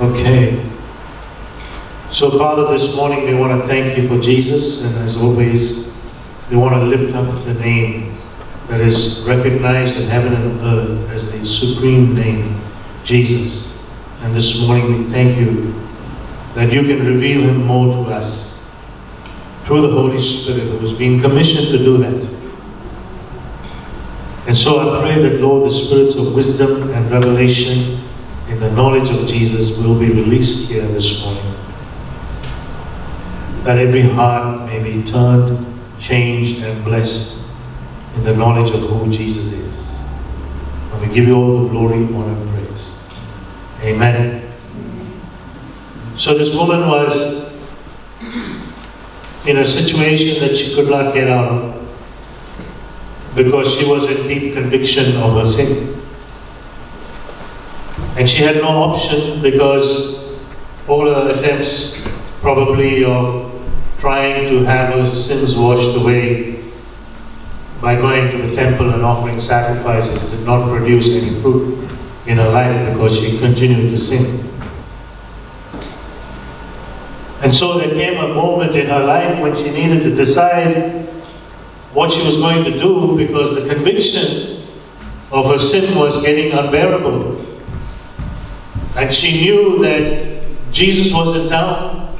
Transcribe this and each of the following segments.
Okay. So, Father, this morning we want to thank you for Jesus, and as always, we want to lift up the name that is recognized in heaven and earth as the supreme name, Jesus. And this morning we thank you that you can reveal him more to us through the Holy Spirit who has been commissioned to do that. And so I pray that, Lord, the spirits of wisdom and revelation in the knowledge of Jesus will be released here this morning. That every heart may be turned, changed, and blessed in the knowledge of who Jesus is. And we give you all the glory, honor, and praise. Amen. So this woman was in a situation that she could not get out of because she was in deep conviction of her sin. And she had no option because all her attempts, probably of trying to have her sins washed away by going to the temple and offering sacrifices, did not produce any fruit in her life because she continued to sin. And so there came a moment in her life when she needed to decide what she was going to do because the conviction of her sin was getting unbearable. And she knew that Jesus was in town.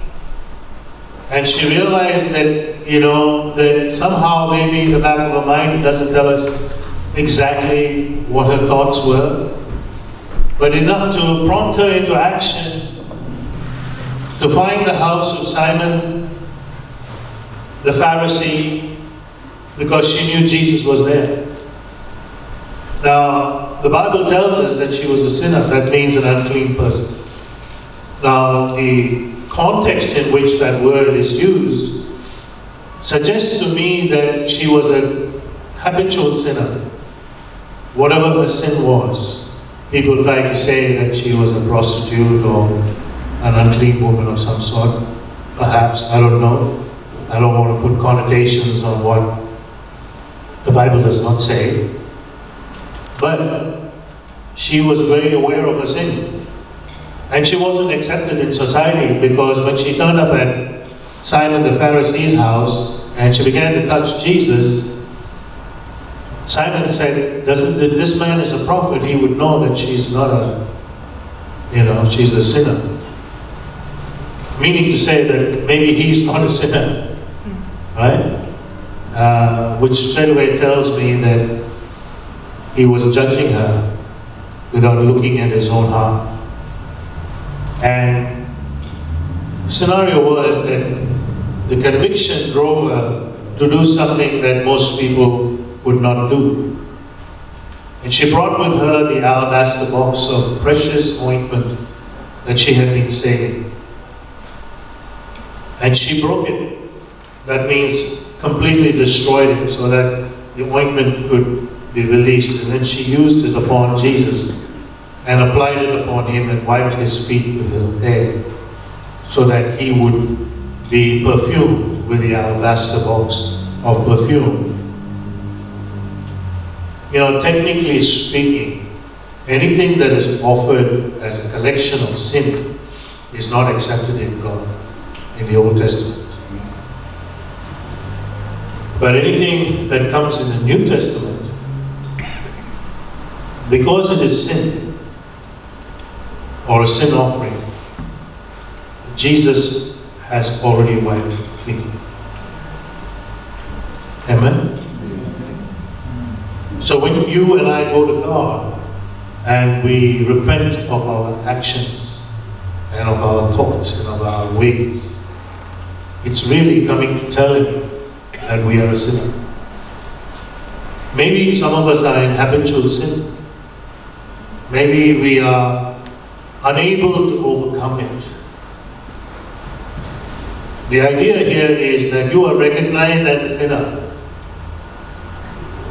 And she realized that, you know, that somehow maybe the back of her mind doesn't tell us exactly what her thoughts were, but enough to prompt her into action to find the house of Simon the Pharisee because she knew Jesus was there. Now, the Bible tells us that she was a sinner. That means an unclean person. Now, the context in which that word is used suggests to me that she was a habitual sinner, whatever her sin was. People try to say that she was a prostitute or an unclean woman of some sort. Perhaps, I don't know. I don't want to put connotations on what the Bible does not say. But she was very aware of her sin. And she wasn't accepted in society because when she turned up at Simon the Pharisee's house and she began to touch Jesus, Simon said, Doesn't if this man is a prophet, he would know that she's not a, you know, she's a sinner. Meaning to say that maybe he's not a sinner, right? Uh, which straight away tells me that he was judging her without looking at his own heart. And scenario was that the conviction drove her to do something that most people would not do. And she brought with her the alabaster box of precious ointment that she had been saving. And she broke it. That means completely destroyed it so that the ointment could be released. And then she used it upon Jesus and applied it upon him and wiped his feet with her hair so that he would be perfumed with the alabaster box of perfume. You know, technically speaking, anything that is offered as a collection of sin is not accepted in God in the Old Testament. But anything that comes in the New Testament, because it is sin or a sin offering, Jesus has already wiped clean. Amen? So when you and I go to God and we repent of our actions and of our thoughts and of our ways, it's really coming to tell Him that we are a sinner. Maybe some of us are in habitual sin. Maybe we are unable to overcome it. The idea here is that you are recognized as a sinner.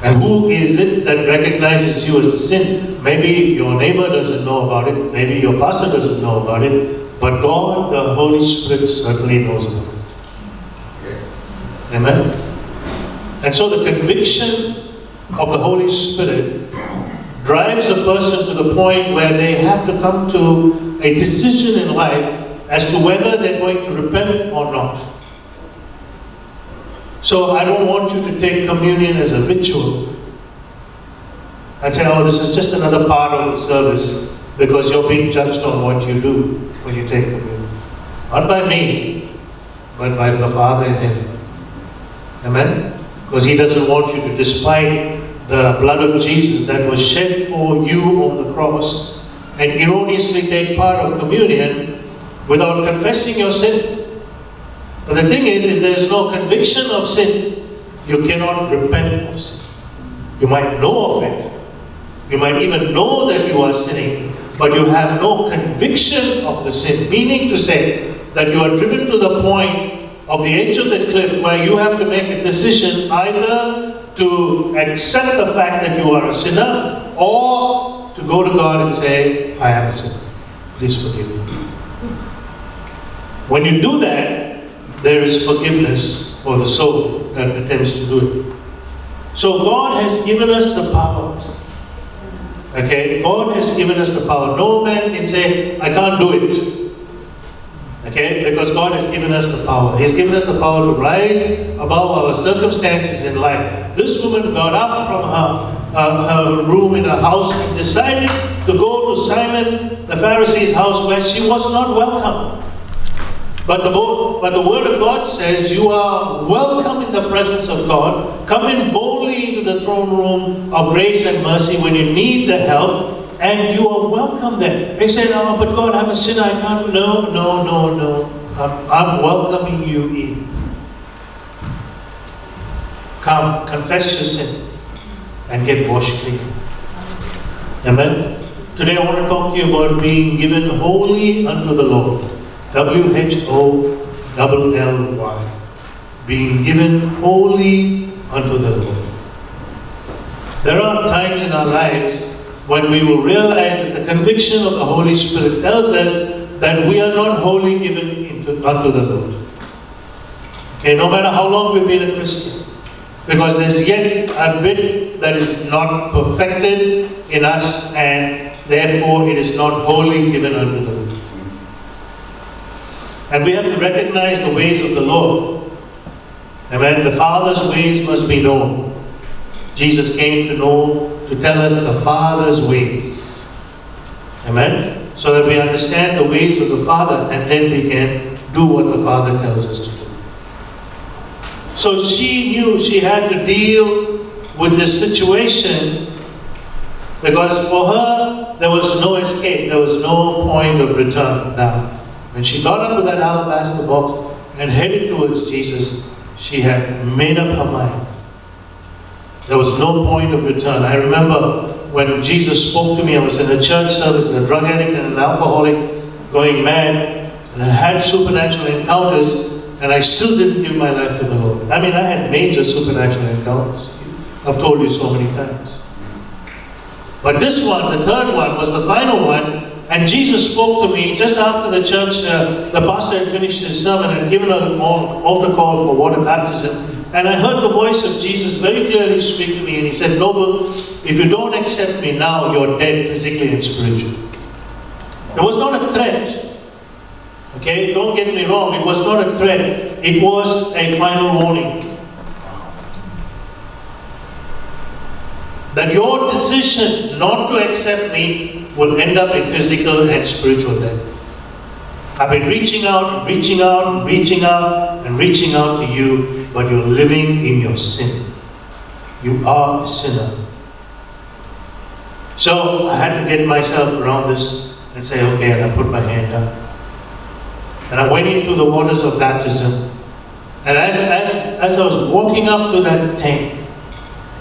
And who is it that recognizes you as a sin? Maybe your neighbor doesn't know about it, maybe your pastor doesn't know about it, but God, the Holy Spirit, certainly knows about it. Amen? And so the conviction of the Holy Spirit drives a person to the point where they have to come to a decision in life as to whether they're going to repent or not. So I don't want you to take communion as a ritual. I say, oh, this is just another part of the service because you're being judged on what you do when you take communion. Not by me, but by the Father in heaven. Amen? Because He doesn't want you to, despite the blood of Jesus that was shed for you on the cross, and erroneously take part of communion without confessing your sin. But the thing is, if there is no conviction of sin, you cannot repent of sin. You might know of it. You might even know that you are sinning, but you have no conviction of the sin. Meaning to say that you are driven to the point of the edge of the cliff where you have to make a decision either to accept the fact that you are a sinner or to go to God and say, I am a sinner. Please forgive me. When you do that, there is forgiveness for the soul that attempts to do it. So God has given us the power. Okay, God has given us the power. No man can say, I can't do it. Okay, because God has given us the power. He's given us the power to rise above our circumstances in life. This woman got up from her, her room in her house and decided to go to Simon the Pharisee's house where she was not welcome. But the, but the Word of God says you are welcome in the presence of God. Come in boldly into the throne room of grace and mercy when you need the help, and you are welcome there. They say, oh, but God, I'm a sinner. I can't." No, no, no, no. I'm, I'm welcoming you in. Come, confess your sin, and get washed clean. Amen. Today I want to talk to you about being given wholly unto the Lord. W H O L L Y. Being given wholly unto the Lord. There are times in our lives when we will realize that the conviction of the Holy Spirit tells us that we are not wholly given into, unto the Lord. Okay, no matter how long we've been a Christian. Because there's yet a bit that is not perfected in us and therefore it is not wholly given unto the Lord. And we have to recognize the ways of the Lord. Amen. The Father's ways must be known. Jesus came to know, to tell us the Father's ways. Amen. So that we understand the ways of the Father and then we can do what the Father tells us to do. So she knew she had to deal with this situation because for her there was no escape, there was no point of return now. When she got up with that alabaster box and headed towards Jesus, she had made up her mind. There was no point of return. I remember when Jesus spoke to me, I was in a church service, and a drug addict and an alcoholic going mad, and I had supernatural encounters, and I still didn't give my life to the Lord. I mean, I had major supernatural encounters. I've told you so many times. But this one, the third one, was the final one, and Jesus spoke to me just after the church, uh, the pastor had finished his sermon and given an altar call for water baptism. And I heard the voice of Jesus very clearly speak to me, and he said, Noble, if you don't accept me now, you're dead physically and spiritually. It was not a threat. Okay, don't get me wrong, it was not a threat. It was a final warning. That your decision not to accept me will end up in physical and spiritual death. I've been reaching out, reaching out, reaching out, and reaching out to you, but you're living in your sin. You are a sinner. So I had to get myself around this and say, okay, and I put my hand up. And I went into the waters of baptism. And as, as, as I was walking up to that tank,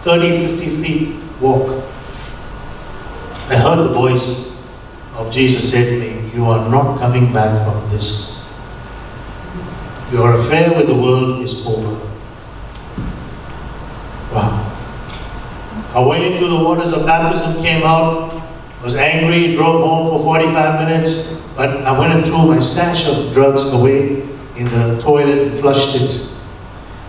30, 50 feet walk, I heard the voice of Jesus say to me, You are not coming back from this. Your affair with the world is over. Wow. I went into the waters of baptism, came out, was angry, drove home for 45 minutes, but I went and threw my stash of drugs away in the toilet and flushed it.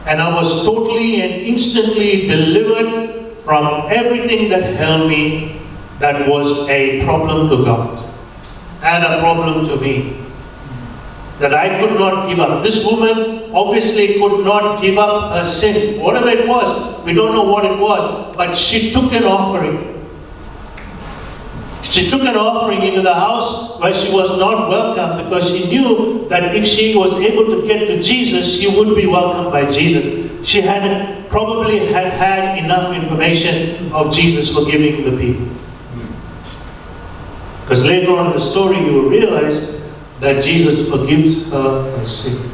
And I was totally and instantly delivered from everything that held me that was a problem to God and a problem to me. That I could not give up. This woman obviously could not give up her sin, whatever it was. We don't know what it was, but she took an offering. She took an offering into the house where she was not welcome because she knew that if she was able to get to Jesus, she would be welcomed by Jesus. She had probably had had enough information of Jesus forgiving the people. Because later on in the story, you will realize that Jesus forgives her her sin.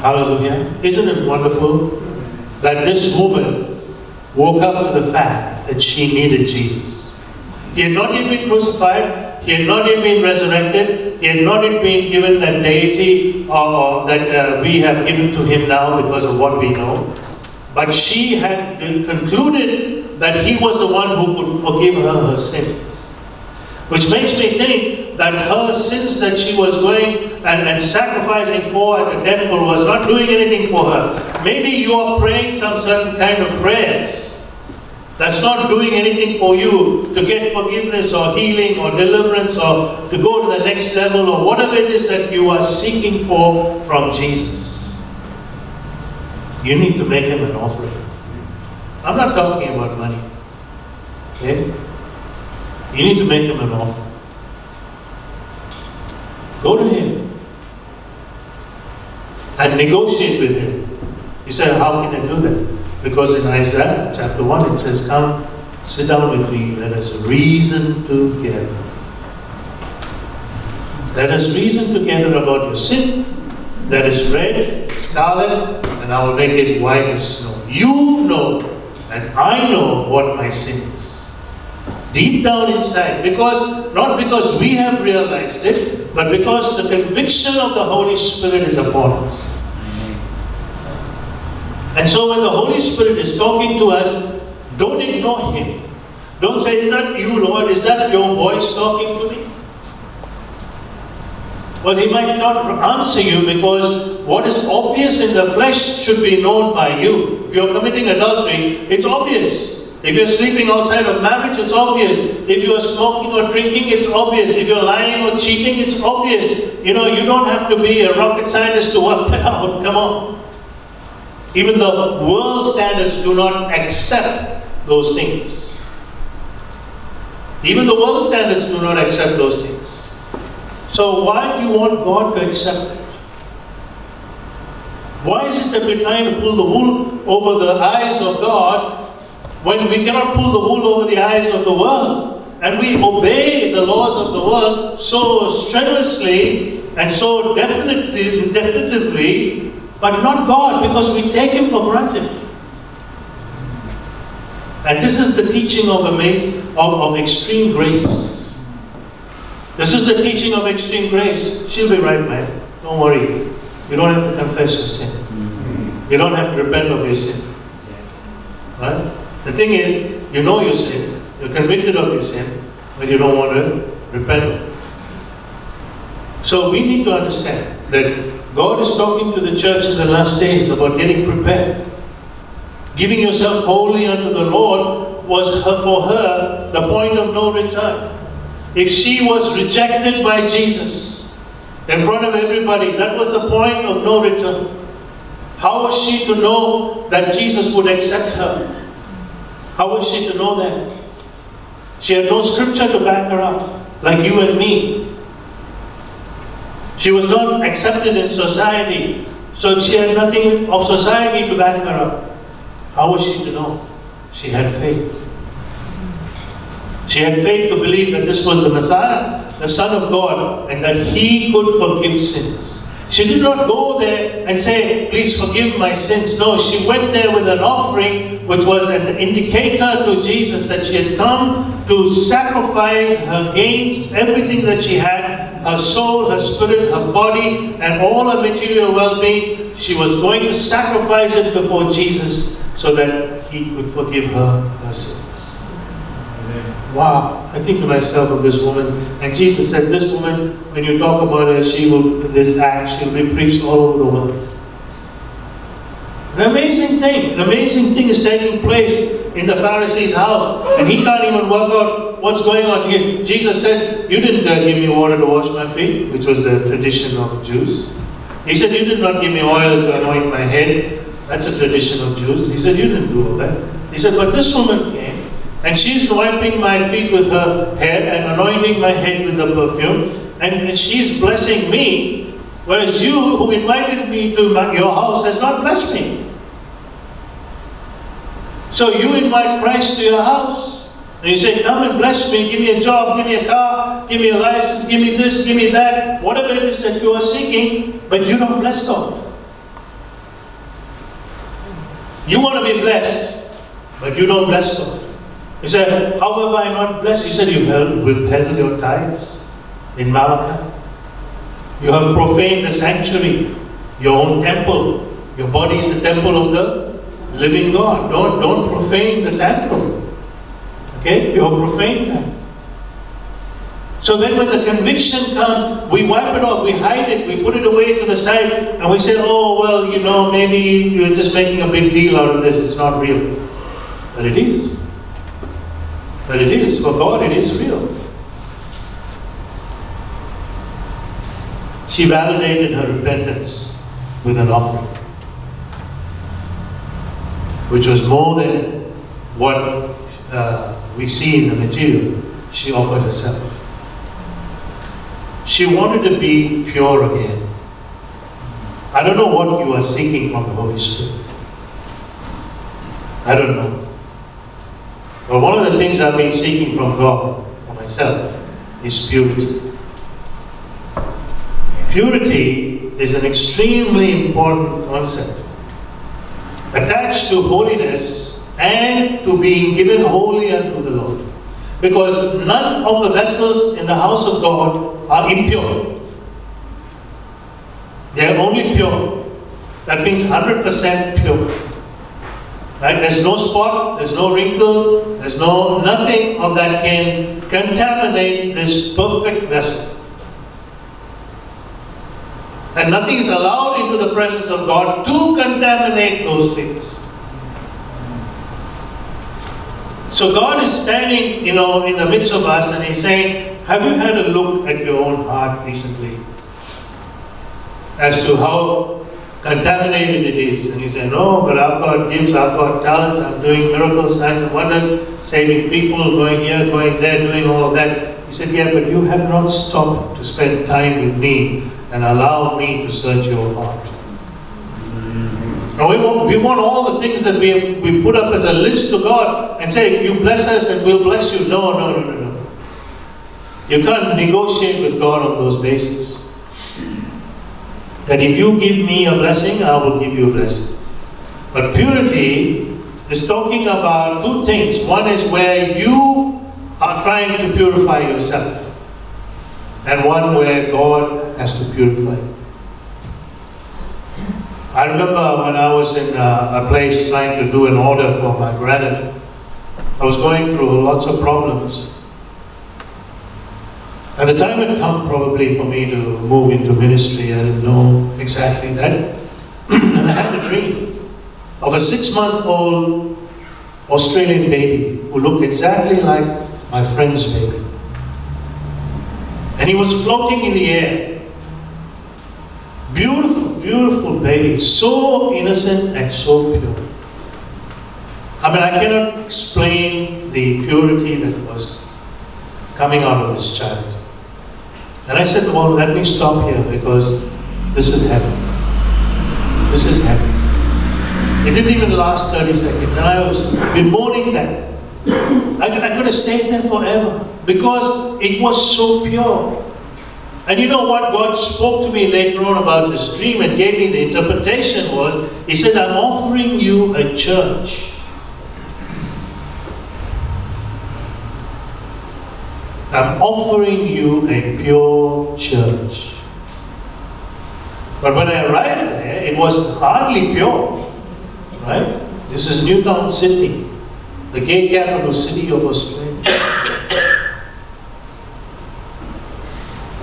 Hallelujah. Isn't it wonderful that this woman woke up to the fact that she needed Jesus? He had not yet been crucified, he had not yet been resurrected, he had not yet been given that deity uh, that uh, we have given to him now because of what we know. But she had concluded that he was the one who could forgive her her sins. Which makes me think that her sins that she was going and, and sacrificing for at the temple was not doing anything for her. Maybe you are praying some certain kind of prayers that's not doing anything for you to get forgiveness or healing or deliverance or to go to the next level or whatever it is that you are seeking for from Jesus. You need to make him an offering. I'm not talking about money. Okay? You need to make him an offer. Go to him and negotiate with him. You say, How can I do that? Because in Isaiah chapter 1 it says, Come, sit down with me, let us reason together. Let us reason together about your sin that is red, scarlet, and I will make it white as snow. You know, and I know what my sin is. Deep down inside, because not because we have realized it, but because the conviction of the Holy Spirit is upon us. And so when the Holy Spirit is talking to us, don't ignore Him. Don't say, Is that you, Lord? Is that your voice talking to me? Well, He might not answer you because what is obvious in the flesh should be known by you. If you're committing adultery, it's obvious. If you're sleeping outside of marriage, it's obvious. If you're smoking or drinking, it's obvious. If you're lying or cheating, it's obvious. You know, you don't have to be a rocket scientist to work that out. Come on. Even the world standards do not accept those things. Even the world standards do not accept those things. So why do you want God to accept it? Why is it that we're trying to pull the wool over the eyes of God when we cannot pull the wool over the eyes of the world? And we obey the laws of the world so strenuously and so definitely, definitively but not God because we take Him for granted. And this is the teaching of, amazing, of, of extreme grace. This is the teaching of extreme grace. She'll be right, man. Don't worry. You don't have to confess your sin. Mm-hmm. You don't have to repent of your sin. Right? The thing is, you know your sin, you're convicted of your sin, but you don't want to repent of it. So we need to understand that God is talking to the church in the last days about getting prepared. Giving yourself wholly unto the Lord was her, for her the point of no return. If she was rejected by Jesus in front of everybody, that was the point of no return. How was she to know that Jesus would accept her? How was she to know that? She had no scripture to back her up, like you and me. She was not accepted in society, so she had nothing of society to back her up. How was she to know? She had faith. She had faith to believe that this was the Messiah, the Son of God, and that He could forgive sins. She did not go there and say, Please forgive my sins. No, she went there with an offering which was an indicator to Jesus that she had come to sacrifice her gains, everything that she had her soul, her spirit, her body, and all her material well being. She was going to sacrifice it before Jesus so that He could forgive her her sins. Wow, I think to myself of this woman. And Jesus said, This woman, when you talk about her, she will, this act, she'll be preached all over the world. The amazing thing, the amazing thing is taking place in the Pharisee's house, and he can't even work out what's going on here. Jesus said, You didn't uh, give me water to wash my feet, which was the tradition of Jews. He said, You did not give me oil to anoint my head. That's a tradition of Jews. He said, You didn't do all that. He said, But this woman came, and she's wiping my feet with her hair and anointing my head with the perfume, and she's blessing me, whereas you, who invited me to my, your house, has not blessed me. So you invite Christ to your house, and you say, Come and bless me, give me a job, give me a car, give me a license, give me this, give me that, whatever it is that you are seeking, but you don't bless God. You want to be blessed, but you don't bless God. You said, How have I not blessed? You said, You held, withheld your tithes in Malachi. You have profaned the sanctuary, your own temple. Your body is the temple of the living God. Don't, don't profane the temple. Okay? You have profaned that. So then when the conviction comes, we wipe it off, we hide it, we put it away to the side, and we say, oh, well, you know, maybe you're just making a big deal out of this, it's not real. But it is. But it is. For God, it is real. She validated her repentance with an offering, which was more than what uh, we see in the material. She offered herself. She wanted to be pure again. I don't know what you are seeking from the Holy Spirit. I don't know. But one of the things I've been seeking from God for myself is purity. Purity is an extremely important concept attached to holiness and to being given wholly unto the Lord. Because none of the vessels in the house of God are impure. They are only pure. That means 100% pure. Right? There's no spot, there's no wrinkle, there's no nothing of that can contaminate this perfect vessel. And nothing is allowed into the presence of God to contaminate those things. So God is standing, you know, in the midst of us and He's saying, Have you had a look at your own heart recently? As to how contaminated it is. And he said, No, but I've got gifts, I've got talents, I'm doing miracles, signs, and wonders, saving people, going here, going there, doing all of that. He said, Yeah, but you have not stopped to spend time with me and allow me to search your heart. Now we want, we want all the things that we, we put up as a list to God and say, You bless us and we'll bless you. No, no, no, no, no. You can't negotiate with God on those bases. That if you give me a blessing, I will give you a blessing. But purity is talking about two things. One is where you are trying to purify yourself, and one where God has to purify you. I remember when I was in uh, a place trying to do an order for my granite, I was going through lots of problems. And the time had come probably for me to move into ministry. I didn't know exactly that. and I had a dream of a six month old Australian baby who looked exactly like my friend's baby. And he was floating in the air. Beautiful, beautiful baby. So innocent and so pure. I mean, I cannot explain the purity that was coming out of this child. And I said, well, let me stop here because this is heaven. This is heaven. It didn't even last 30 seconds. And I was bemoaning that. I, I could have stayed there forever because it was so pure. And you know what God spoke to me later on about this dream and gave me the interpretation was, He said, I'm offering you a church I'm offering you a pure church. But when I arrived there, it was hardly pure. Right? This is Newtown, Sydney, the gay capital city of Australia.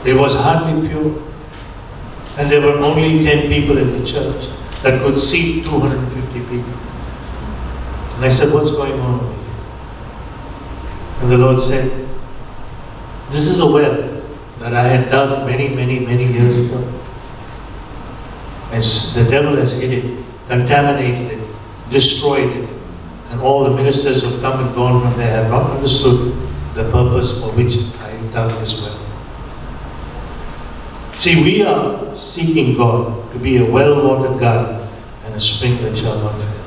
It was hardly pure. And there were only 10 people in the church. that could seat 250 people. And I said, What's going on? And the Lord said, This is a well that I had dug many, many, many years ago. As the devil has hit it, contaminated it, destroyed it. And all the ministers who have come and gone from there have not understood the purpose for which I dug this well. See, we are seeking God to be a well-watered garden and a spring that shall not fail.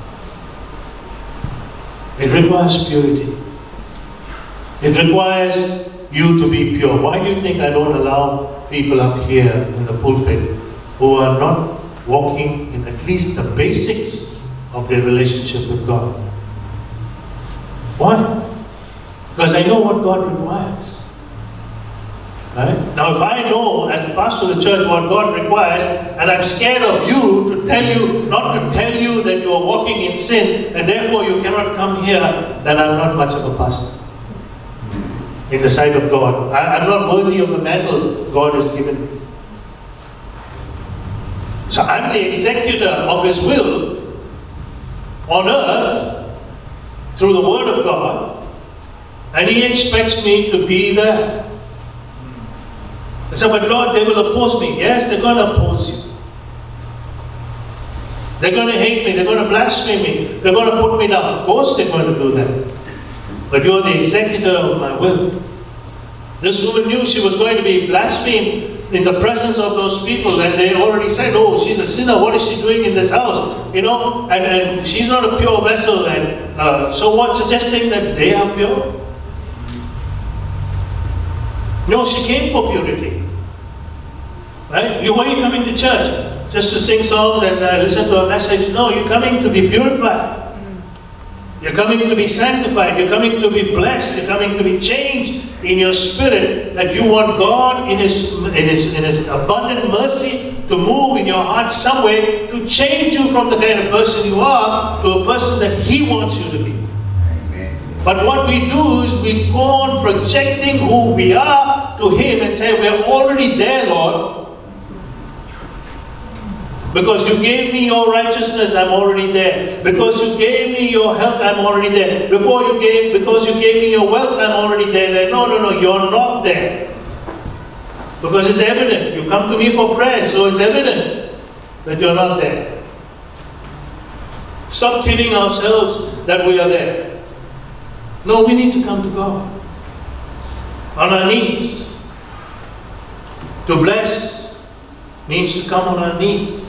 It requires purity. It requires you to be pure. Why do you think I don't allow people up here in the pulpit who are not walking in at least the basics of their relationship with God? Why? Because I know what God requires. Right? Now, if I know as the pastor of the church what God requires, and I'm scared of you to tell you, not to tell you that you are walking in sin, and therefore you cannot come here, then I'm not much of a pastor in the sight of God. I, am not worthy of the mantle God has given me. So I'm the executor of His will on earth through the Word of God, and He expects me to be there. I said, but Lord, they will oppose me. Yes, they're going to oppose you. They're going to hate me. They're going to blaspheme me. They're going to put me down. Of course they're going to do that. But you're the executor of my will. This woman knew she was going to be blasphemed in the presence of those people and they already said, oh, she's a sinner. What is she doing in this house? You know, and, and she's not a pure vessel. And uh, so what? Suggesting that they are pure? No, she came for purity. Right? You, why are you coming to church? Just to sing songs and uh, listen to a message? No, you're coming to be purified. You're coming to be sanctified. You're coming to be blessed. You're coming to be changed in your spirit. That you want God in His, in His, in His abundant mercy to move in your heart some way to change you from the kind of person you are to a person that He wants you to be. But what we do is we go on projecting who we are to Him and say, We're already there, Lord. Because you gave me your righteousness, I'm already there. Because you gave me your health, I'm already there. Before you gave, because you gave me your wealth, I'm already there. No, no, no, you're not there. Because it's evident. You come to me for prayer, so it's evident that you're not there. Stop kidding ourselves that we are there. No, we need to come to God on our knees. To bless means to come on our knees.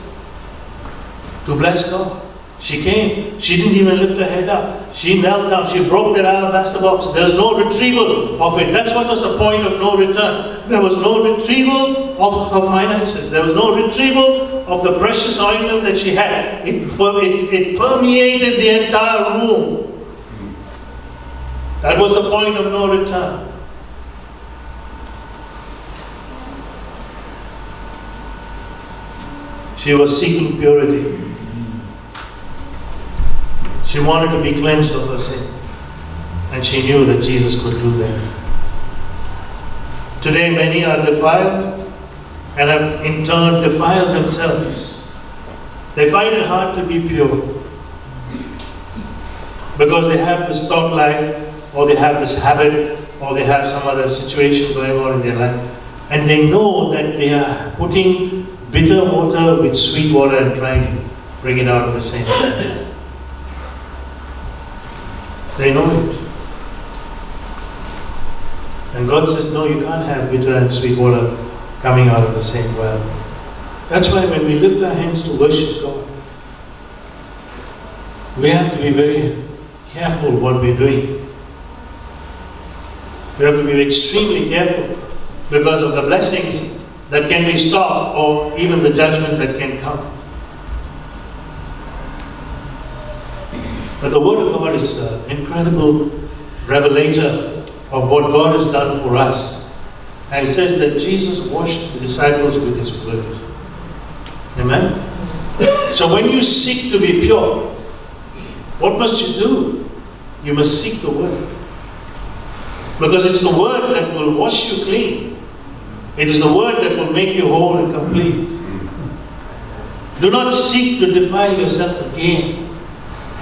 To bless God. She came. She didn't even lift her head up. She knelt down. She broke that alabaster box. There's no retrieval of it. That's what was the point of no return. There was no retrieval of her finances. There was no retrieval of the precious ointment that she had. It, it, it permeated the entire room. That was the point of no return. She was seeking purity. She wanted to be cleansed of her sin. And she knew that Jesus could do that. Today, many are defiled and have in turn defiled themselves. They find it hard to be pure because they have this thought life or they have this habit, or they have some other situation going on in their life, and they know that they are putting bitter water with sweet water and trying to bring it out of the same. They know it. And God says, no, you can't have bitter and sweet water coming out of the same well. That's why when we lift our hands to worship God, we have to be very careful what we're doing. We have to be extremely careful because of the blessings that can be stopped or even the judgment that can come. But the Word of God is an incredible revelator of what God has done for us. And it says that Jesus washed the disciples with His Word. Amen? So when you seek to be pure, what must you do? You must seek the Word. Because it's the word that will wash you clean. It is the word that will make you whole and complete. Do not seek to defile yourself again.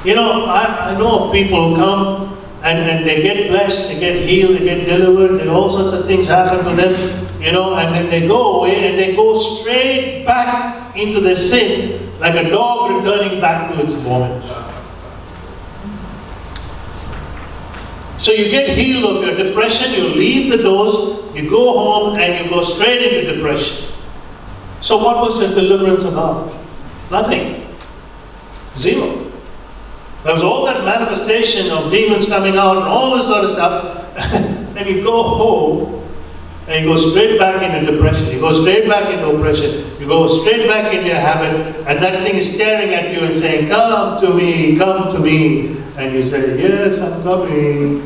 You know, I, I know people who come and, and they get blessed, they get healed, they get delivered, and all sorts of things happen to them, you know, and then they go away and they go straight back into the sin, like a dog returning back to its vomit. So you get healed of your depression, you leave the doors, you go home, and you go straight into depression. So what was your deliverance about? Nothing. Zero. There was all that manifestation of demons coming out and all this sort of stuff. and you go home and you go straight back into depression. You go straight back into oppression. You go straight back into your habit. And that thing is staring at you and saying, Come to me, come to me. And you say, Yes, I'm coming.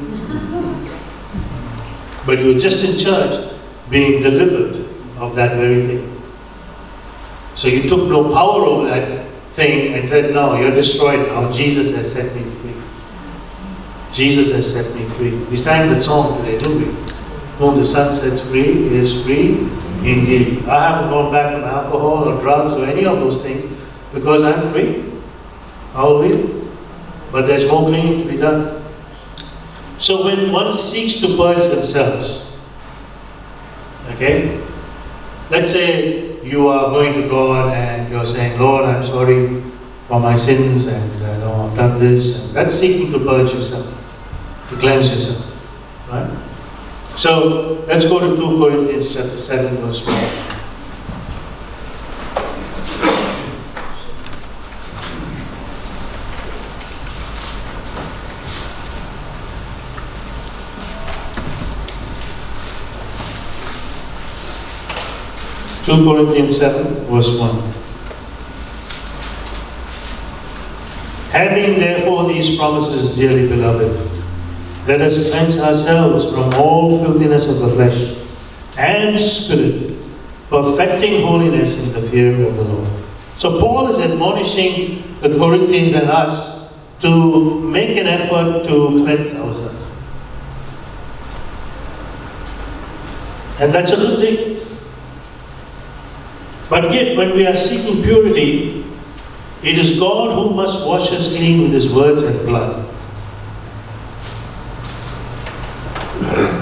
but you were just in church being delivered of that very thing. So you took no power over that thing and said, No, you're destroyed now. Jesus has set me free. Jesus has set me free. We sang that song today, didn't we? Whom the Son sets free is free indeed. I haven't gone back to alcohol or drugs or any of those things because I'm free. Hallelujah. But there's more cleaning to be done. So when one seeks to purge themselves, okay, let's say you are going to God and you're saying, Lord, I'm sorry for my sins and uh, I've done this. And that's seeking to purge yourself, to cleanse yourself. Right? So let's go to 2 Corinthians chapter 7, verse 1. 2 Corinthians 7, verse 1. Having therefore these promises, dearly beloved, let us cleanse ourselves from all filthiness of the flesh and spirit, perfecting holiness in the fear of the Lord. So Paul is admonishing the Corinthians and us to make an effort to cleanse ourselves. And that's a good thing. But yet, when we are seeking purity, it is God who must wash us clean with His words and blood.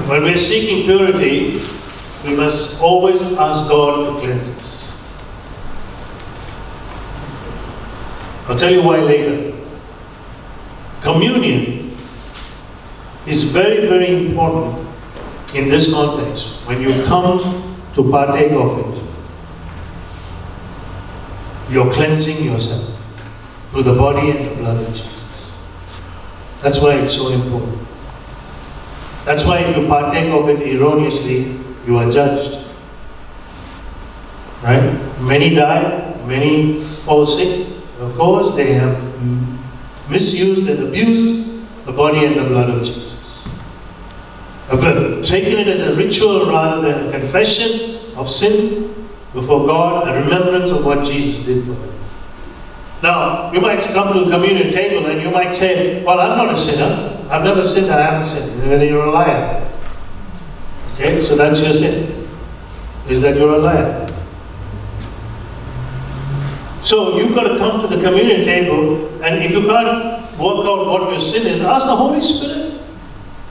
When we are seeking purity, we must always ask God to cleanse us. I'll tell you why later. Communion is very, very important in this context when you come to partake of it. You're cleansing yourself through the body and the blood of Jesus. That's why it's so important. That's why if you partake of it erroneously, you are judged. Right? Many die, many fall sick. Of course, they have misused and abused the body and the blood of Jesus. Have taken it as a ritual rather than a confession of sin before God a remembrance of what Jesus did for them. Now, you might come to the communion table and you might say, Well, I'm not a sinner. I've never sinned, I haven't sinned. Then you're a liar. Okay, so that's your sin. Is that you're a liar. So you've got to come to the communion table, and if you can't work out what your sin is, ask the Holy Spirit.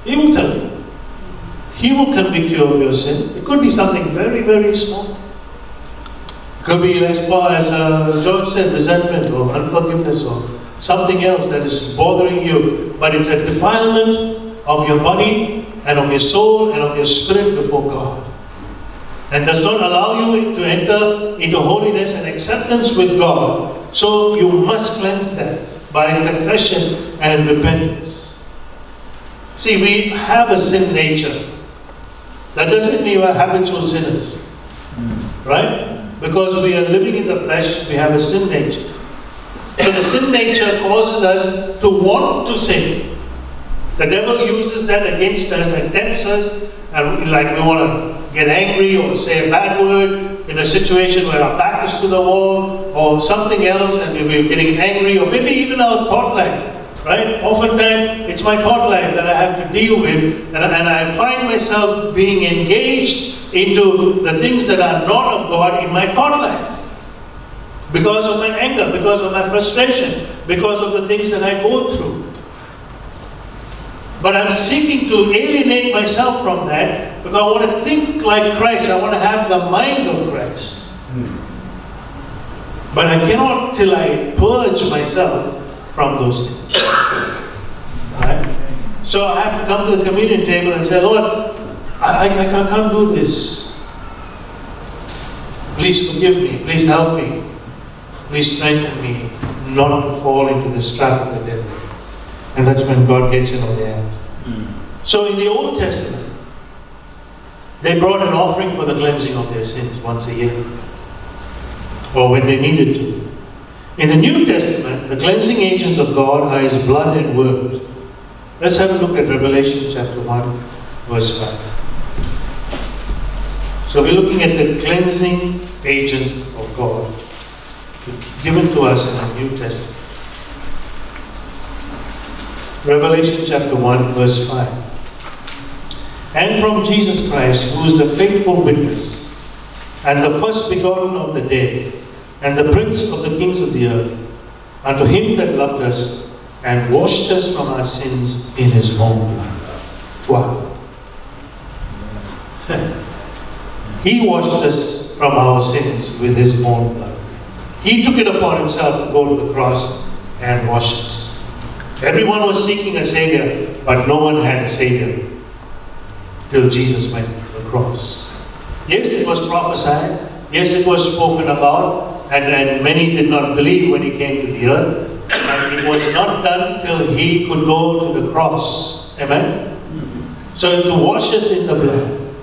He will tell you. He will convict you of your sin. It could be something very, very small. Could be as far as uh, George said, resentment or unforgiveness or something else that is bothering you. But it's a defilement of your body and of your soul and of your spirit before God. And does not allow you to enter into holiness and acceptance with God. So you must cleanse that by confession and repentance. See, we have a sin nature. That doesn't mean we're habitual sinners. Right? Because we are living in the flesh, we have a sin nature. So the sin nature causes us to want to sin. The devil uses that against us and tempts us, and like we want to get angry or say a bad word in a situation where our back is to the wall or something else, and we're getting angry, or maybe even our thought life. Right? Oftentimes, it's my thought life that I have to deal with, and, and I find myself being engaged into the things that are not of God in my thought life. because of my anger, because of my frustration, because of the things that I go through. But I'm seeking to alienate myself from that because I want to think like Christ. I want to have the mind of Christ. Hmm. But I cannot till I purge myself from those things. Right? So I have to come to the communion table and say, Lord, I, I, I can't do this. Please forgive me. Please help me. Please strengthen me not to fall into this trap of the devil. And that's when God gets in on the act. Hmm. So in the Old Testament, they brought an offering for the cleansing of their sins once a year, or when they needed to. In the New Testament, the cleansing agents of God are His blood and word. Let's have a look at Revelation chapter 1, verse 5. So we're looking at the cleansing agents of God given to us in the New Testament. Revelation chapter 1, verse 5. And from Jesus Christ, who is the faithful witness, and the first begotten of the dead, and the prince of the kings of the earth, unto him that loved us and washed us from our sins in his own blood. Wow. he washed us from our sins with his own blood. He took it upon himself to go to the cross and wash us. Everyone was seeking a Savior, but no one had a Savior till Jesus went to the cross. Yes, it was prophesied. Yes, it was spoken about. And, many did not believe when he came to the earth. And it was not done till he could go to the cross. Amen? So to wash us in the blood.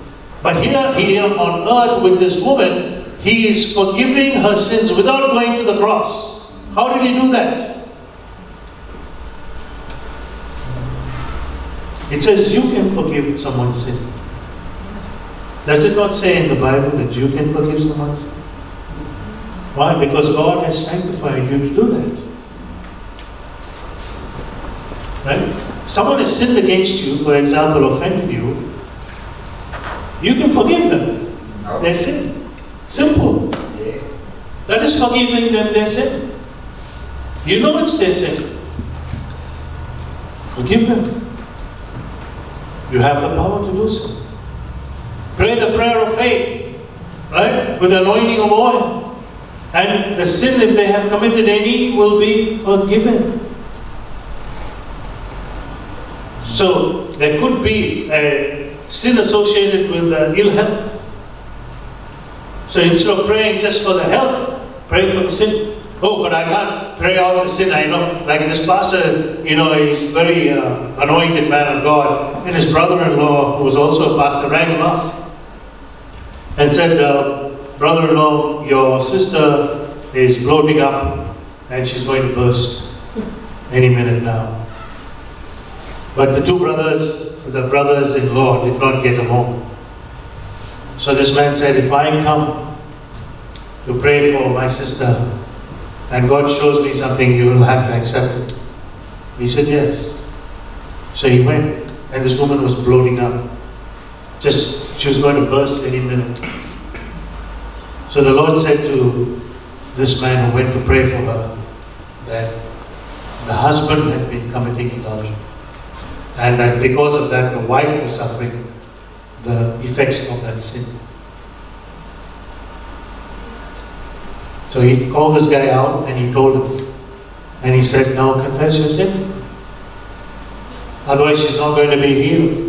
But here, here on earth with this woman, he is forgiving her sins without going to the cross. How did he do that? It says you can forgive someone's sins. Does it not say in the Bible that you can forgive someone's sins? Why? Because God has sanctified you to do that. Right? Someone has sinned against you, for example, offended you, you can forgive them. No. Their sin. Simple. Yeah. That is forgiving them their sin. You know it's their sin. Forgive them. You have the power to do so. Pray the prayer of faith, right? With the anointing of oil. And the sin, if they have committed any, will be forgiven. So there could be a sin associated with uh, ill health. So instead of praying just for the health, pray for the sin. Oh, but I can't pray out the sin. I know, like this pastor, you know, he's very uh, anointed man of God. And his brother-in-law, who was also a pastor, rang him up and said, uh, brother-in-law, your sister is bloating up and she's going to burst any minute now. But the two brothers, the brothers-in-law did not get home. So this man said, if I come to pray for my sister, and God shows me something, you will have to accept it. He said, yes. So he went, and this woman was bloating up. Just, she was going to burst any minute. So the Lord said to this man who went to pray for her that the husband had been committing adultery. And that because of that, the wife was suffering the effects of that sin. So he called this guy out and he told him. And he said, Now confess your sin. Otherwise, she's not going to be healed.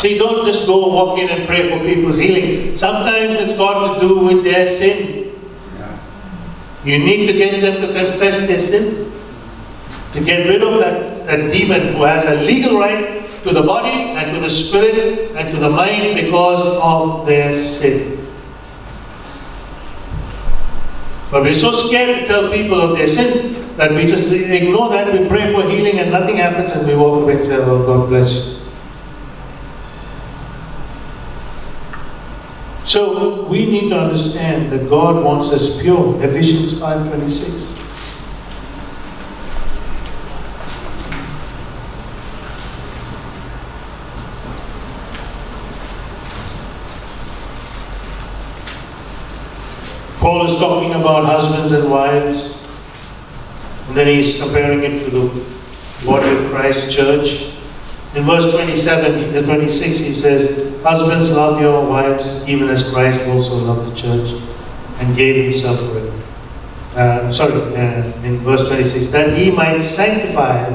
See, don't just go walk in and pray for people's healing. Sometimes it's got to do with their sin. You need to get them to confess their sin. To get rid of that, that demon who has a legal right to the body and to the spirit and to the mind because of their sin. But we're so scared to tell people of their sin that we just ignore that, we pray for healing and nothing happens and we walk away and say, oh, God bless you. So we need to understand that God wants us pure. Ephesians 5.26. Paul is talking about husbands and wives, and then he's comparing it to the body of Christ church. In verse 27, uh, 26, he says, Husbands, love your wives, even as Christ also loved the church and gave himself for it. Uh, sorry, uh, in verse 26, that he might sanctify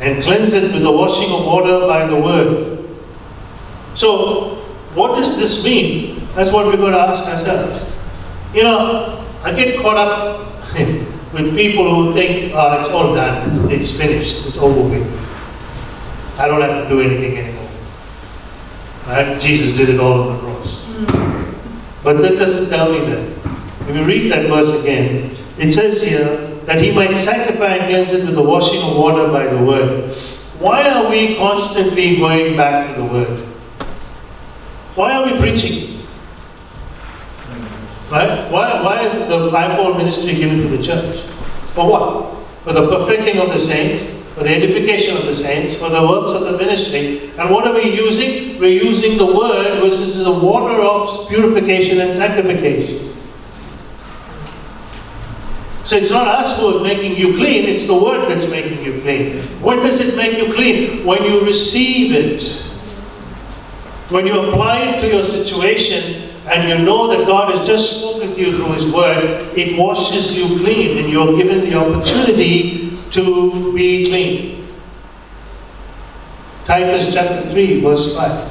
and cleanse it with the washing of water by the word. So, what does this mean? That's what we're going to ask ourselves. You know, I get caught up with people who think, oh, it's all done, it's, it's finished, it's over with. I don't have to do anything anymore. Right? Jesus did it all on the cross. But that doesn't tell me that. If you read that verse again, it says here that he might sanctify and cleanse it with the washing of water by the word. Why are we constantly going back to the word? Why are we preaching? Right? Why, why the fivefold ministry given to the church? For what? For the perfecting of the saints, for the edification of the saints, for the works of the ministry. And what are we using? We're using the word, which is the water of purification and sanctification. So it's not us who are making you clean, it's the word that's making you clean. When does it make you clean? When you receive it. When you apply it to your situation and you know that God has just spoken to you through His word, it washes you clean and you're given the opportunity to be clean. Titus chapter 3, verse 5.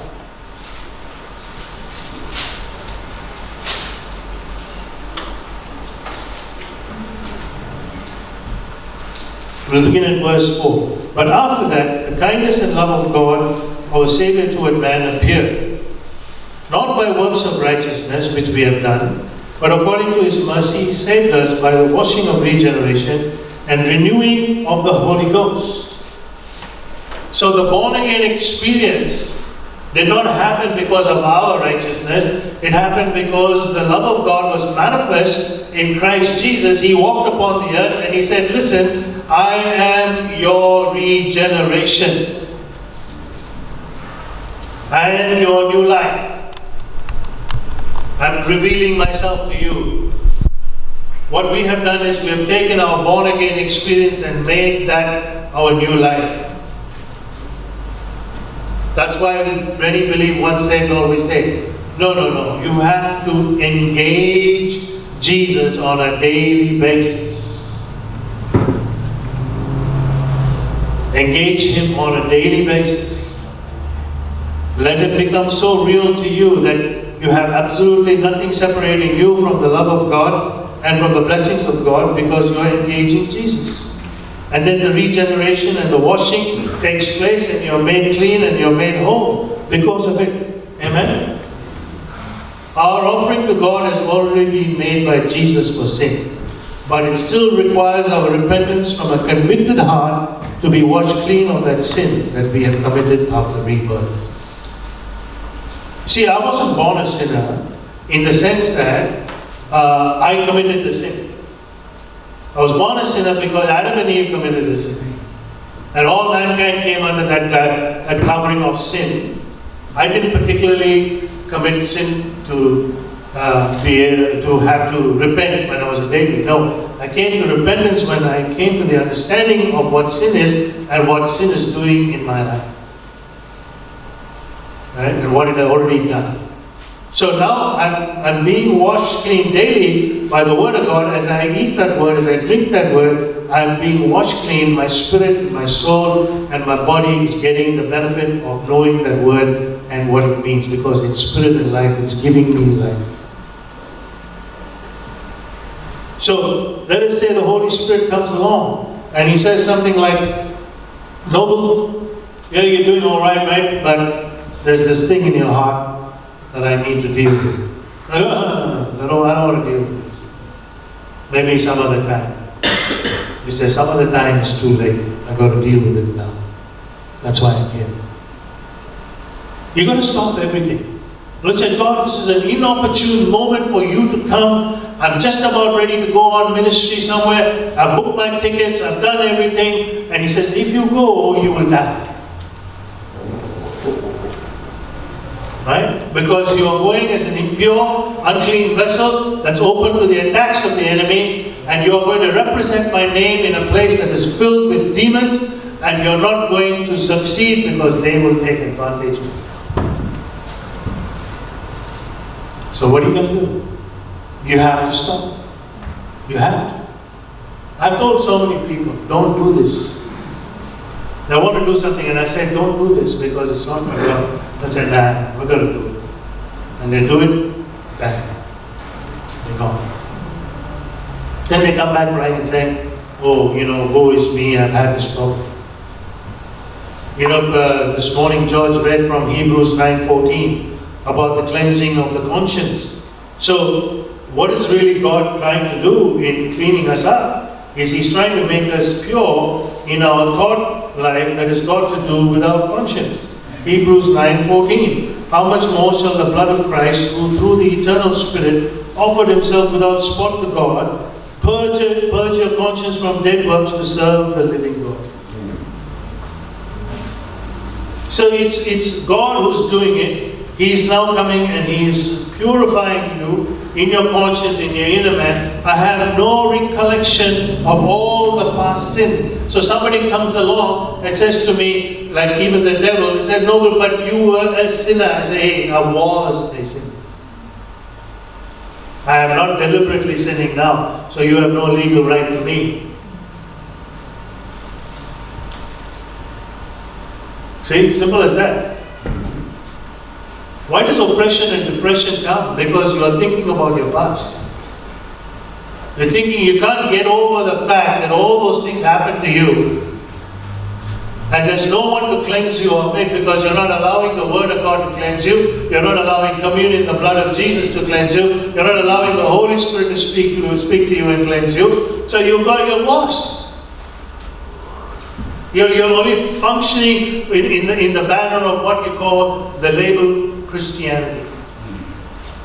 We'll begin in verse 4. But after that, the kindness and love of God, our Savior toward man, appeared. Not by works of righteousness which we have done, but according to his mercy, he saved us by the washing of regeneration and renewing of the Holy Ghost. So the born again experience did not happen because of our righteousness. It happened because the love of God was manifest in Christ Jesus. He walked upon the earth and he said, Listen, I am your regeneration. I am your new life. I'm revealing myself to you. What we have done is we have taken our born again experience and made that our new life. That's why many believe once saved, always saved. No, no, no. You have to engage Jesus on a daily basis. Engage Him on a daily basis. Let it become so real to you that you have absolutely nothing separating you from the love of God and from the blessings of God because you are engaging Jesus. And then the regeneration and the washing takes place and you're made clean and you're made whole because of it. Amen? Our offering to God has already been made by Jesus for sin. But it still requires our repentance from a convicted heart to be washed clean of that sin that we have committed after rebirth. See, I wasn't born a sinner in the sense that uh, I committed the sin. I was born a sinner because Adam and Eve committed the sin. And all mankind came under that, that, that covering of sin. I didn't particularly commit sin to uh, be to have to repent when I was a baby. No, I came to repentance when I came to the understanding of what sin is and what sin is doing in my life. Right? And what it had already done. So now I'm, I'm being washed clean daily by the Word of God. As I eat that Word, as I drink that Word, I'm being washed clean. My spirit, my soul, and my body is getting the benefit of knowing that Word and what it means because it's spirit and life. It's giving me life. So let us say the Holy Spirit comes along and He says something like, Noble, yeah, you're doing all right, right? But there's this thing in your heart that I need to deal with. I don't, I don't want to deal with this. Maybe some other time. He says, some other time is too late. I've got to deal with it now. That's why I'm here. You're going to stop everything. Let's say, God, this is an inopportune moment for you to come. I'm just about ready to go on ministry somewhere. I've booked my tickets. I've done everything. And he says, if you go, you will die. Right? Because you are going as an impure, unclean vessel that's open to the attacks of the enemy, and you are going to represent my name in a place that is filled with demons, and you're not going to succeed because they will take advantage of you. So, what are you going to do? You have to stop. You have to. I've told so many people, don't do this. They want to do something, and I said, don't do this because it's not my God. I said, nah, we're going to do it. And they do it, bang. They're gone. Then they come back right and say, oh, you know, woe is me, I've had this problem. You know, uh, this morning George read from Hebrews 9.14 about the cleansing of the conscience. So, what is really God trying to do in cleaning us up? Is He's trying to make us pure in our thought life that has got to do with our conscience. Hebrews 9.14 How much more shall the blood of Christ, who through the eternal Spirit offered himself without spot to God, purge, purge your conscience from dead works to serve the living God. So it's, it's God who's doing it. He's now coming and He's purifying you in your conscience, in your inner man. I have no recollection of all the past sins. So somebody comes along and says to me, like even the devil, he said, No, but you were a sinner. I say, Hey, I was a sinner. I am not deliberately sinning now, so you have no legal right to me. See, simple as that. Why does oppression and depression come? Because you are thinking about your past. You're thinking you can't get over the fact that all those things happened to you. And there's no one to cleanse you of it because you're not allowing the Word of God to cleanse you. You're not allowing communion, the blood of Jesus to cleanse you. You're not allowing the Holy Spirit to speak to you, speak to you and cleanse you. So you've got your lost. You're, you're only functioning in, in, the, in the banner of what you call the label Christianity.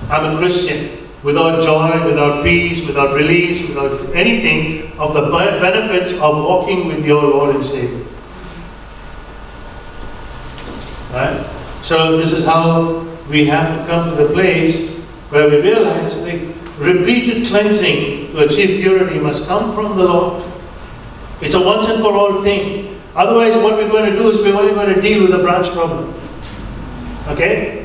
I'm a Christian without joy, without peace, without release, without anything of the benefits of walking with your Lord and Savior. Right? So this is how we have to come to the place where we realize the repeated cleansing to achieve purity must come from the Lord. It's a once and for all thing. Otherwise, what we're going to do is we're only going to deal with the branch problem. Okay?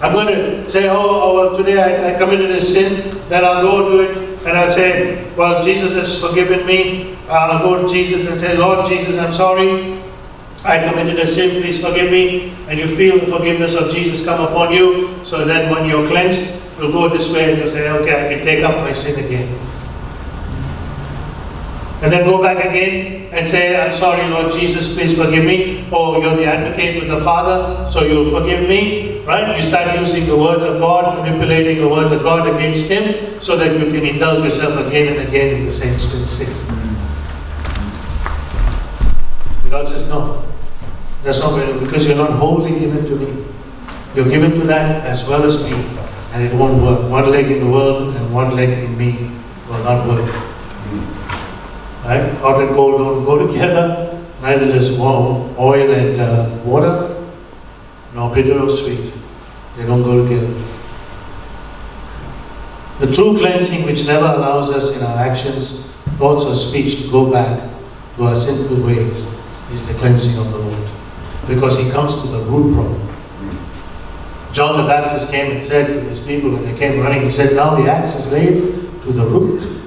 I'm going to say, oh, oh well, today I, I, committed a sin, then I'll go to it and I'll say, well, Jesus has forgiven me. I'll go to Jesus and say, Lord Jesus, I'm sorry. I committed a sin, please forgive me. And you feel the forgiveness of Jesus come upon you. So then when you're cleansed, you'll go this way and you'll say, okay, I can take up my sin again. And then go back again and say, I'm sorry, Lord Jesus, please forgive me. Or you're the advocate with the Father, so you'll forgive me. Right? You start using the words of God, manipulating the words of God against Him, so that you can indulge yourself again and again in the same sin. God says, no. That's not going because you're not wholly given to me. You're given to that as well as me. And it won't work. One leg in the world and one leg in me will not work. Right? Hot and cold don't go together. Neither does oil and uh, water, nor bitter or sweet. They don't go together. The true cleansing which never allows us in our actions, thoughts, or speech to go back to our sinful ways is the cleansing of the Lord because he comes to the root problem. John the Baptist came and said to his people when they came running, he said, Now the axe is laid to the root.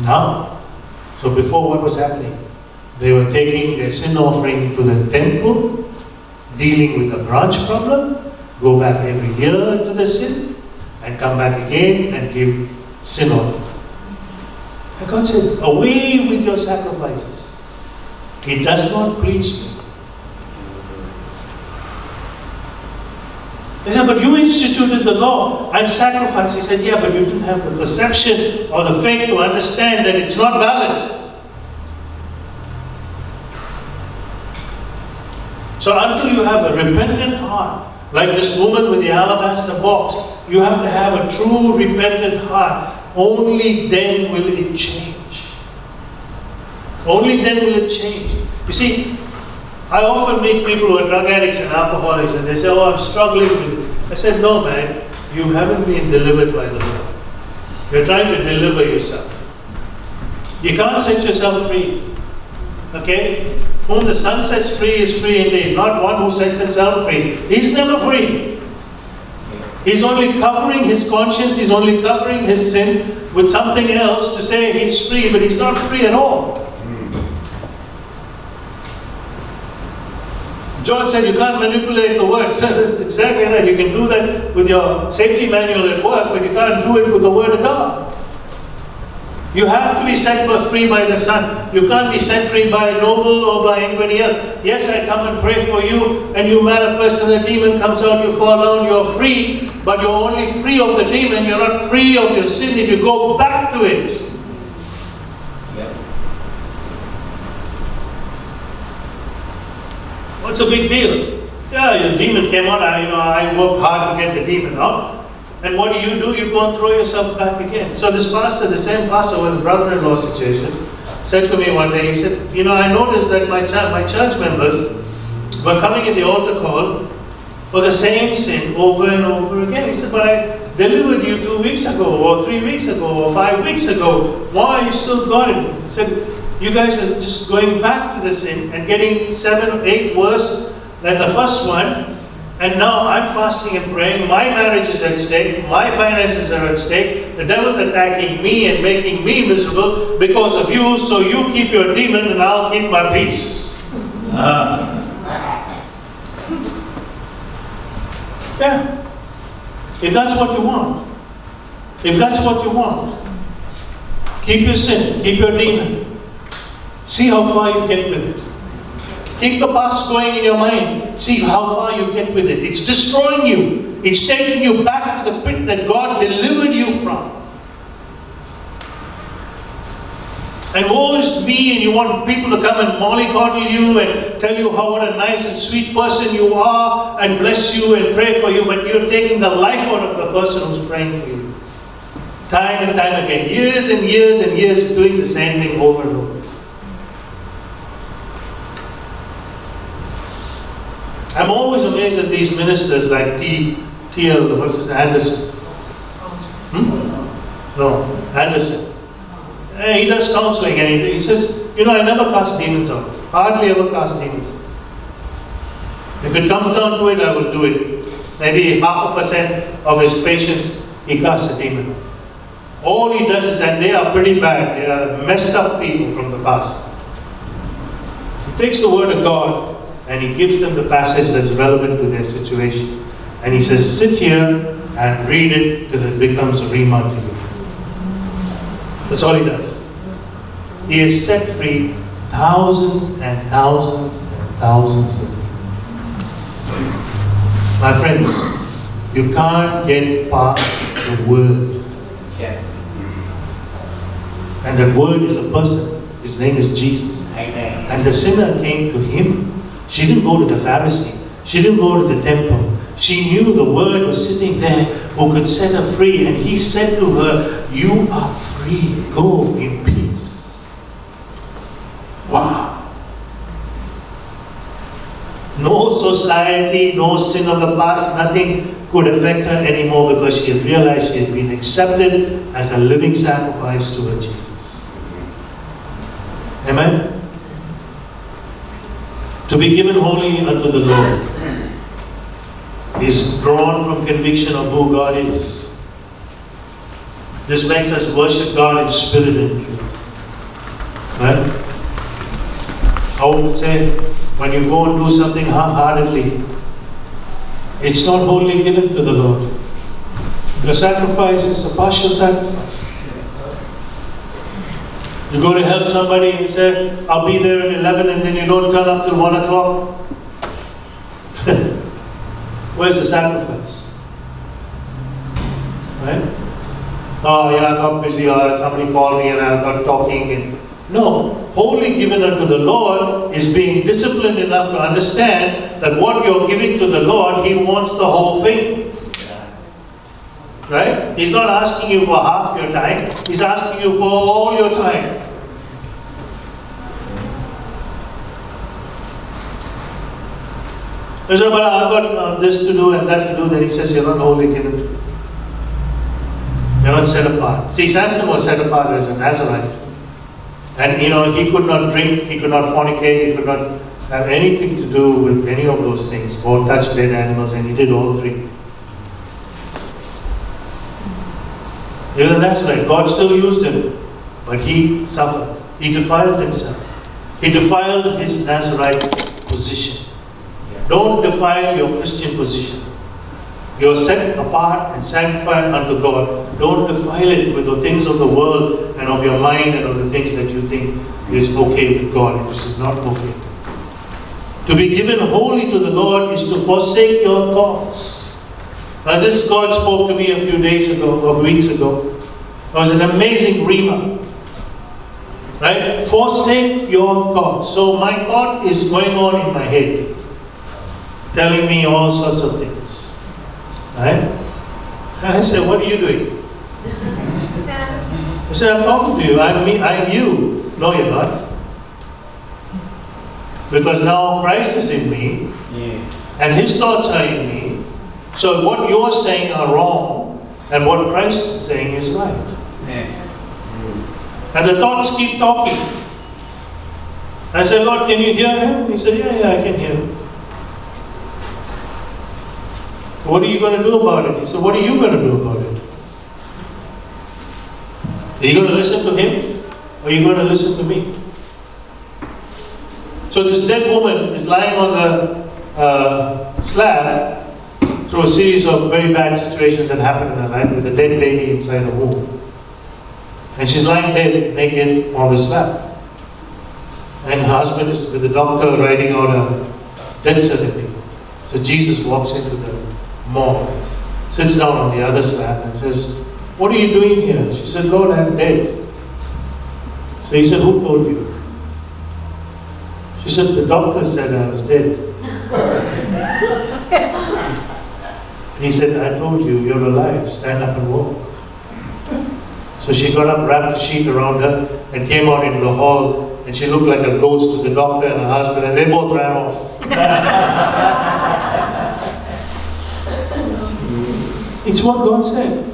Now. So before what was happening? They were taking their sin offering to the temple, dealing with the branch problem, go back every year to the sin, and come back again and give sin offering. And God said, Away with your sacrifices. It does not please me. They said, but you instituted the law and sacrifice. He said, yeah, but you didn't have the perception or the faith to understand that it's not valid. So until you have a repentant heart, like this woman with the alabaster box, you have to have a true repentant heart. Only then will it change. Only then will it change. You see, I often meet people who are drug addicts and alcoholics and they say, oh, I'm struggling with it. I said, no, man, you haven't been delivered by the Lord. You're trying to deliver yourself. You can't set yourself free. Okay? Whom the Son sets free is free indeed, not one who sets himself free. He's never free. He's only covering his conscience, he's only covering his sin with something else to say he's free, but he's not free at all. John said you can't manipulate the word. That's exactly right. You can do that with your safety manual at work, but you can't do it with the word of God. You have to be set free by the Son. You can't be set free by a noble or by anybody else. Yes, I come and pray for you, and you manifest, and the demon comes out, you fall down, you're free, but you're only free of the demon, you're not free of your sin if you go back to it. What's the big deal? Yeah, your demon came out, I, you know, I worked hard to get the demon out. And what do you do? You go and throw yourself back again. So this pastor, the same pastor with the brother-in-law situation, said to me one day, he said, you know, I noticed that my, ch my church members were coming at the altar call for the same sin over and over again. He said, but I delivered you two weeks ago, or three weeks ago, or five weeks ago. Why are you still it? He said, you guys are just going back to the sin and getting seven or eight worse than the first one. And now I'm fasting and praying. My marriage is at stake. My finances are at stake. The devil's attacking me and making me miserable because of you. So you keep your demon and I'll keep my peace. Uh. Yeah. If that's what you want. If that's what you want. Keep your sin. Keep your demon. See how far you get with it. Keep the past going in your mind. See how far you get with it. It's destroying you. It's taking you back to the pit that God delivered you from. And woe is me, and you want people to come and mollycoddle you and tell you how what a nice and sweet person you are and bless you and pray for you, but you're taking the life out of the person who's praying for you. Time and time again. Years and years and years doing the same thing over and over. I'm always amazed at these ministers like T. T.L. what's his Anderson. Hmm? No, Anderson. Eh, he does counseling and he, he says, you know, I never cast demons out. Hardly ever cast demons out. If it comes down to it, I will do it. Maybe half a percent of his patients, he casts a demon. All he does is that they are pretty bad. They are messed up people from the past. He takes the word of God and he gives them the passage that's relevant to their situation. And he says, sit here and read it till it becomes a rhema to you. That's all he does. He has set free thousands and thousands and thousands of people. My friends, you can't get past the word. Yeah. And that word is a person. His name is Jesus. Amen. And the sinner came to him she didn't go to the Pharisee. She didn't go to the temple. She knew the word was sitting there who could set her free. And he said to her, You are free. Go in peace. Wow. No society, no sin of the past, nothing could affect her anymore because she had realized she had been accepted as a living sacrifice to her Jesus. Amen? To be given wholly unto the Lord is drawn from conviction of who God is. This makes us worship God in spirit and truth. Right? I often say, when you go and do something half-heartedly, it's not wholly given to the Lord. The sacrifice is a partial sacrifice. You go to help somebody and you say, I'll be there at 11 and then you don't turn up till 1 o'clock. Where's the sacrifice? Right? Oh, yeah, I got busy or somebody called me and I got talking. And... No, wholly given unto the Lord is being disciplined enough to understand that what you're giving to the Lord, He wants the whole thing. Right? He's not asking you for half your time, He's asking you for all your time. He said, but I've got this to do and that to do. Then he says, you're not wholly given. You're not set apart. See, Samson was set apart as a Nazarite. And you know, he could not drink, he could not fornicate, he could not have anything to do with any of those things or touch dead animals, and he did all three. He was a Nazarite. God still used him, but he suffered. He defiled himself. He defiled his Nazarite position. Don't defile your Christian position. You're set apart and sanctified unto God. Don't defile it with the things of the world and of your mind and of the things that you think is okay with God, which is not okay. To be given wholly to the Lord is to forsake your thoughts. Now, this God spoke to me a few days ago or weeks ago. It was an amazing rhema. Right? Forsake your thoughts. So, my thought is going on in my head, telling me all sorts of things. Right? I said, What are you doing? I said, I'm talking to you. I'm me, I'm you. No, you're not. Because now Christ is in me, Yeah. and his thoughts are in me. So what you're saying are wrong, and what Christ is saying is right. Yeah. And the thoughts keep talking. I said, Lord, can you hear him? He said, Yeah, yeah, I can hear him. What are you going to do about it? He said, What are you going to do about it? Are you going to listen to him? Or are you going to listen to me? So this dead woman is lying on the uh, slab through a series of very bad situations that happened in her life with a dead baby inside her womb. And she's lying dead, naked on the slab. And her husband is with the doctor writing out a death certificate. So Jesus walks into the morgue, sits down on the other slab and says, What are you doing here? She said, Lord, I'm dead. So he said, Who told you? She said, The doctor said I was dead. And he said, I told you, you're alive. Stand up and walk. So she got up, wrapped a sheet around her, and came out into the hall. And she looked like a ghost to the doctor and her husband, and they both ran off. it's what God said.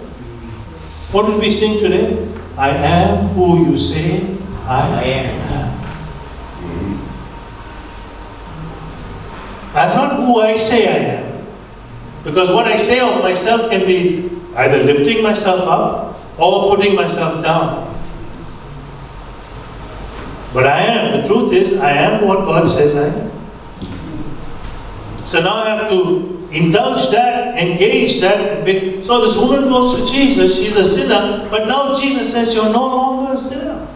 What did we sing today? I am who you say I, I am. am. I'm not who I say I am. Because what I say of myself can be either lifting myself up or putting myself down. But I am, the truth is, I am what God says I am. So now I have to indulge that, engage that. So this woman goes to Jesus, she's a sinner, but now Jesus says, You're no longer a sinner.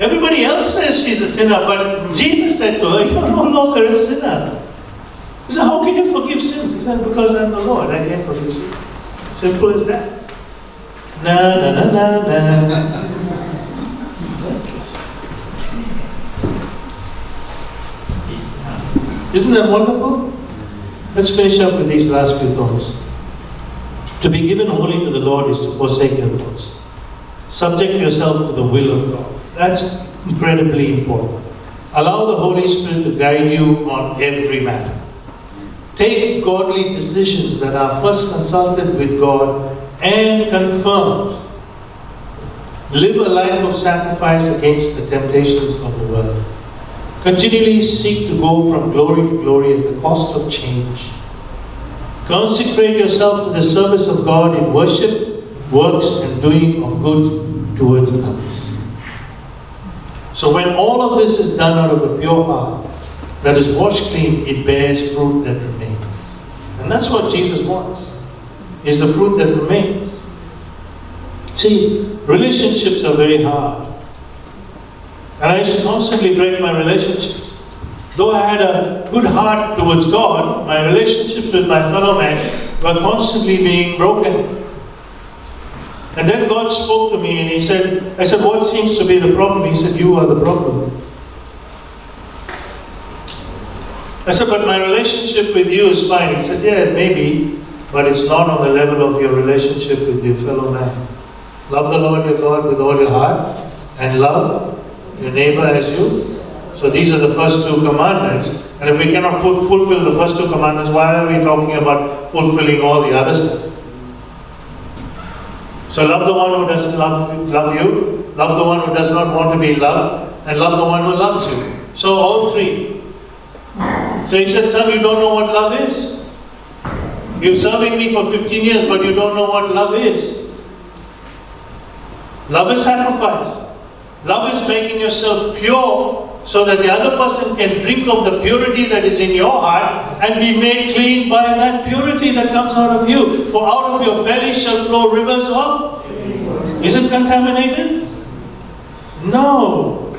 Everybody else says she's a sinner, but Jesus said to her, You're no longer a sinner. He said, How can you forgive sins? He said, Because I'm the Lord, I can forgive sins. Simple as that. Na na na na na. Isn't that wonderful? Let's finish up with these last few thoughts. To be given wholly to the Lord is to forsake your thoughts. Subject yourself to the will of God. That's incredibly important. Allow the Holy Spirit to guide you on every matter. Take godly decisions that are first consulted with God and confirmed. Live a life of sacrifice against the temptations of the world. Continually seek to go from glory to glory at the cost of change. Consecrate yourself to the service of God in worship, works, and doing of good towards others. So, when all of this is done out of a pure heart that is washed clean, it bears fruit that remains. And that's what Jesus wants, is the fruit that remains. See, relationships are very hard. And I used to constantly break my relationships. Though I had a good heart towards God, my relationships with my fellow man were constantly being broken. And then God spoke to me and He said, I said, What seems to be the problem? He said, You are the problem. I said, But my relationship with you is fine. He said, Yeah, maybe, but it's not on the level of your relationship with your fellow man. Love the Lord your God with all your heart and love your neighbor as you. So these are the first two commandments. And if we cannot fulfill the first two commandments, why are we talking about fulfilling all the other stuff? So love the one who doesn't love, love you, love the one who does not want to be loved, and love the one who loves you. So all three. So he said, son, you don't know what love is. You're serving me for 15 years, but you don't know what love is. Love is sacrifice. Love is making yourself pure so that the other person can drink of the purity that is in your heart and be made clean by that purity that comes out of you. For out of your belly shall flow rivers of. Is it contaminated? No.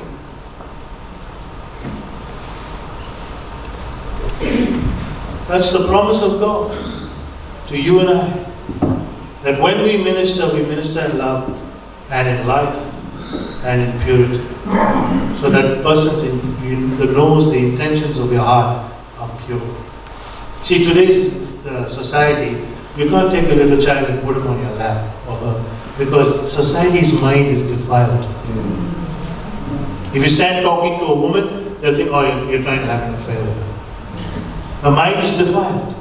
That's the promise of God to you and I. That when we minister, we minister in love and in life and in purity. So that person that knows the intentions of your heart are pure. See, today's uh, society, you can't take a little child and put him on your lap or her, because society's mind is defiled. If you stand talking to a woman, they'll think, oh, you're trying to have an affair with her. The mind is defiled.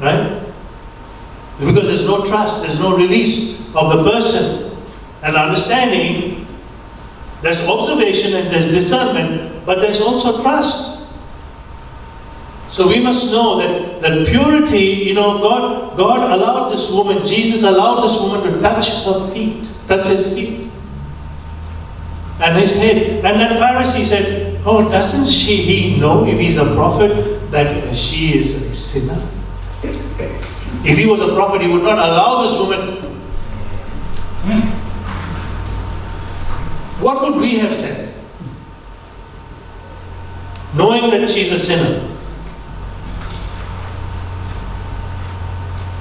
Right? Because there's no trust, there's no release of the person and understanding. There's observation and there's discernment, but there's also trust. So we must know that, that purity, you know, God, God allowed this woman, Jesus allowed this woman to touch her feet, touch his feet. And his head. And that Pharisee said, Oh, doesn't she he know if he's a prophet that she is a sinner? If he was a prophet, he would not allow this woman. What would we have said? Knowing that she's a sinner.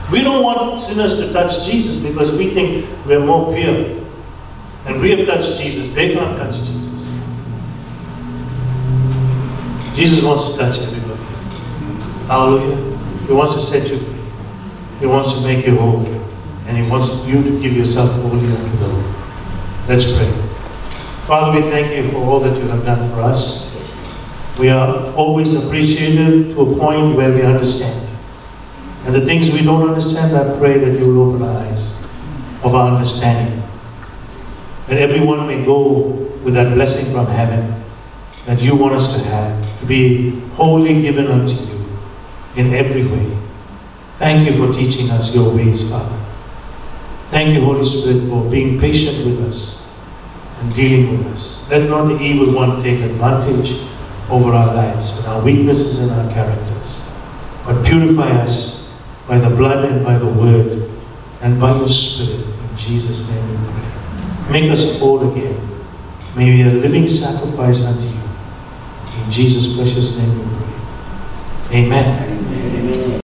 We don't want sinners to touch Jesus because we think we're more pure. And we have touched Jesus. They can't touch Jesus. Jesus wants to touch everybody. Hallelujah. He wants to set you free. He wants to make you whole. And He wants you to give yourself wholly unto the Lord. Let's pray. Father, we thank you for all that you have done for us. We are always appreciative to a point where we understand. And the things we don't understand, I pray that you will open our eyes of our understanding. That everyone may go with that blessing from heaven that you want us to have, to be wholly given unto you in every way. Thank you for teaching us your ways, Father. Thank you, Holy Spirit, for being patient with us and dealing with us. Let not the evil one take advantage over our lives and our weaknesses and our characters, but purify us by the blood and by the word and by your Spirit. In Jesus' name we pray. Make us whole again. May we be a living sacrifice unto you. In Jesus' precious name we pray. Amen.